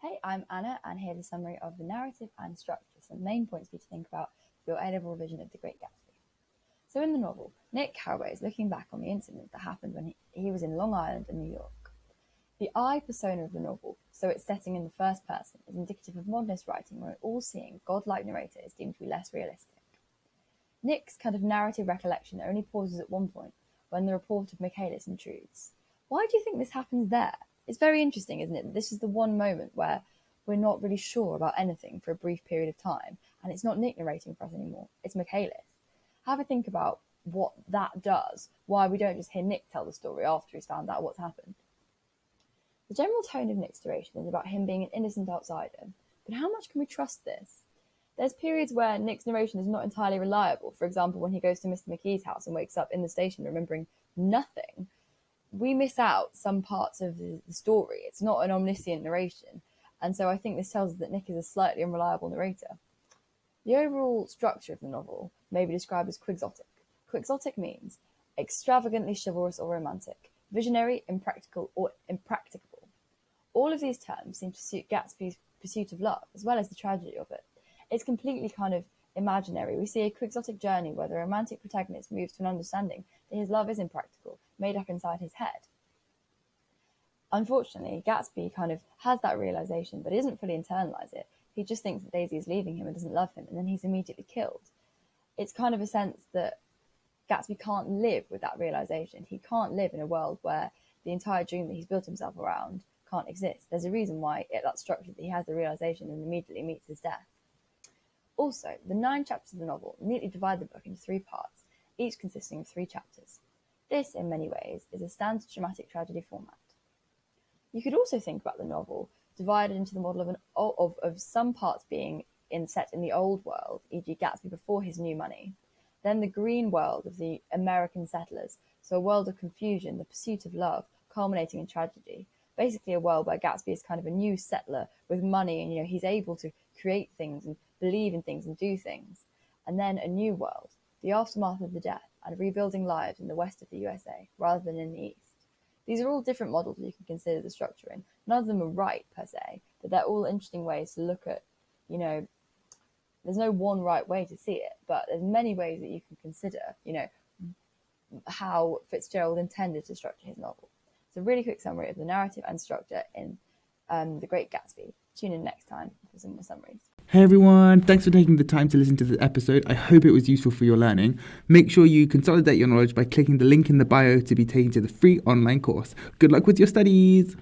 Hey, I'm Anna, and here's a summary of the narrative and structure, some main points for you to think about for your A level revision of The Great Gatsby. So, in the novel, Nick Carraway is looking back on the incident that happened when he, he was in Long Island and New York. The I persona of the novel, so its setting in the first person, is indicative of modernist writing where an all seeing, godlike narrator is deemed to be less realistic. Nick's kind of narrative recollection only pauses at one point when the report of Michaelis intrudes. Why do you think this happens there? It's very interesting, isn't it? This is the one moment where we're not really sure about anything for a brief period of time, and it's not Nick narrating for us anymore. It's Michaelis. Have a think about what that does, why we don't just hear Nick tell the story after he's found out what's happened. The general tone of Nick's narration is about him being an innocent outsider, but how much can we trust this? There's periods where Nick's narration is not entirely reliable. For example, when he goes to Mr. McKee's house and wakes up in the station remembering nothing, we miss out some parts of the, story. It's not an omniscient narration. And so I think this tells us that Nick is a slightly unreliable narrator. The overall structure of the novel may be described as quixotic. Quixotic means extravagantly chivalrous or romantic, visionary, impractical, or impracticable. All of these terms seem to suit Gatsby's pursuit of love, as well as the tragedy of it. It's completely kind of imaginary. We see a quixotic journey where the romantic protagonist moves to an understanding that his love is impractical, made up inside his head. Unfortunately, Gatsby kind of has that realization, but doesn't fully internalize it. He just thinks that Daisy is leaving him and doesn't love him, and then he's immediately killed. It's kind of a sense that Gatsby can't live with that realization. He can't live in a world where the entire dream that he's built himself around can't exist. There's a reason why it, that structure that he has the realization and immediately meets his death. Also, the nine chapters of the novel neatly divide the book into three parts, each consisting of three chapters. This, in many ways, is a standard dramatic tragedy format. You could also think about the novel divided into the model of, an, of, of some parts being in, set in the old world, e.g., Gatsby before his new money, then the green world of the American settlers, so a world of confusion, the pursuit of love, culminating in tragedy. Basically, a world where Gatsby is kind of a new settler with money, and you know he's able to create things and believe in things and do things. And then a new world, the aftermath of the death, and rebuilding lives in the west of the USA rather than in the east. These are all different models you can consider the structure in. None of them are right per se, but they're all interesting ways to look at, you know, there's no one right way to see it, but there's many ways that you can consider, you know, how Fitzgerald intended to structure his novel. A really quick summary of the narrative and structure in um, The Great Gatsby. Tune in next time for some more summaries. Hey everyone, thanks for taking the time to listen to this episode. I hope it was useful for your learning. Make sure you consolidate your knowledge by clicking the link in the bio to be taken to the free online course. Good luck with your studies!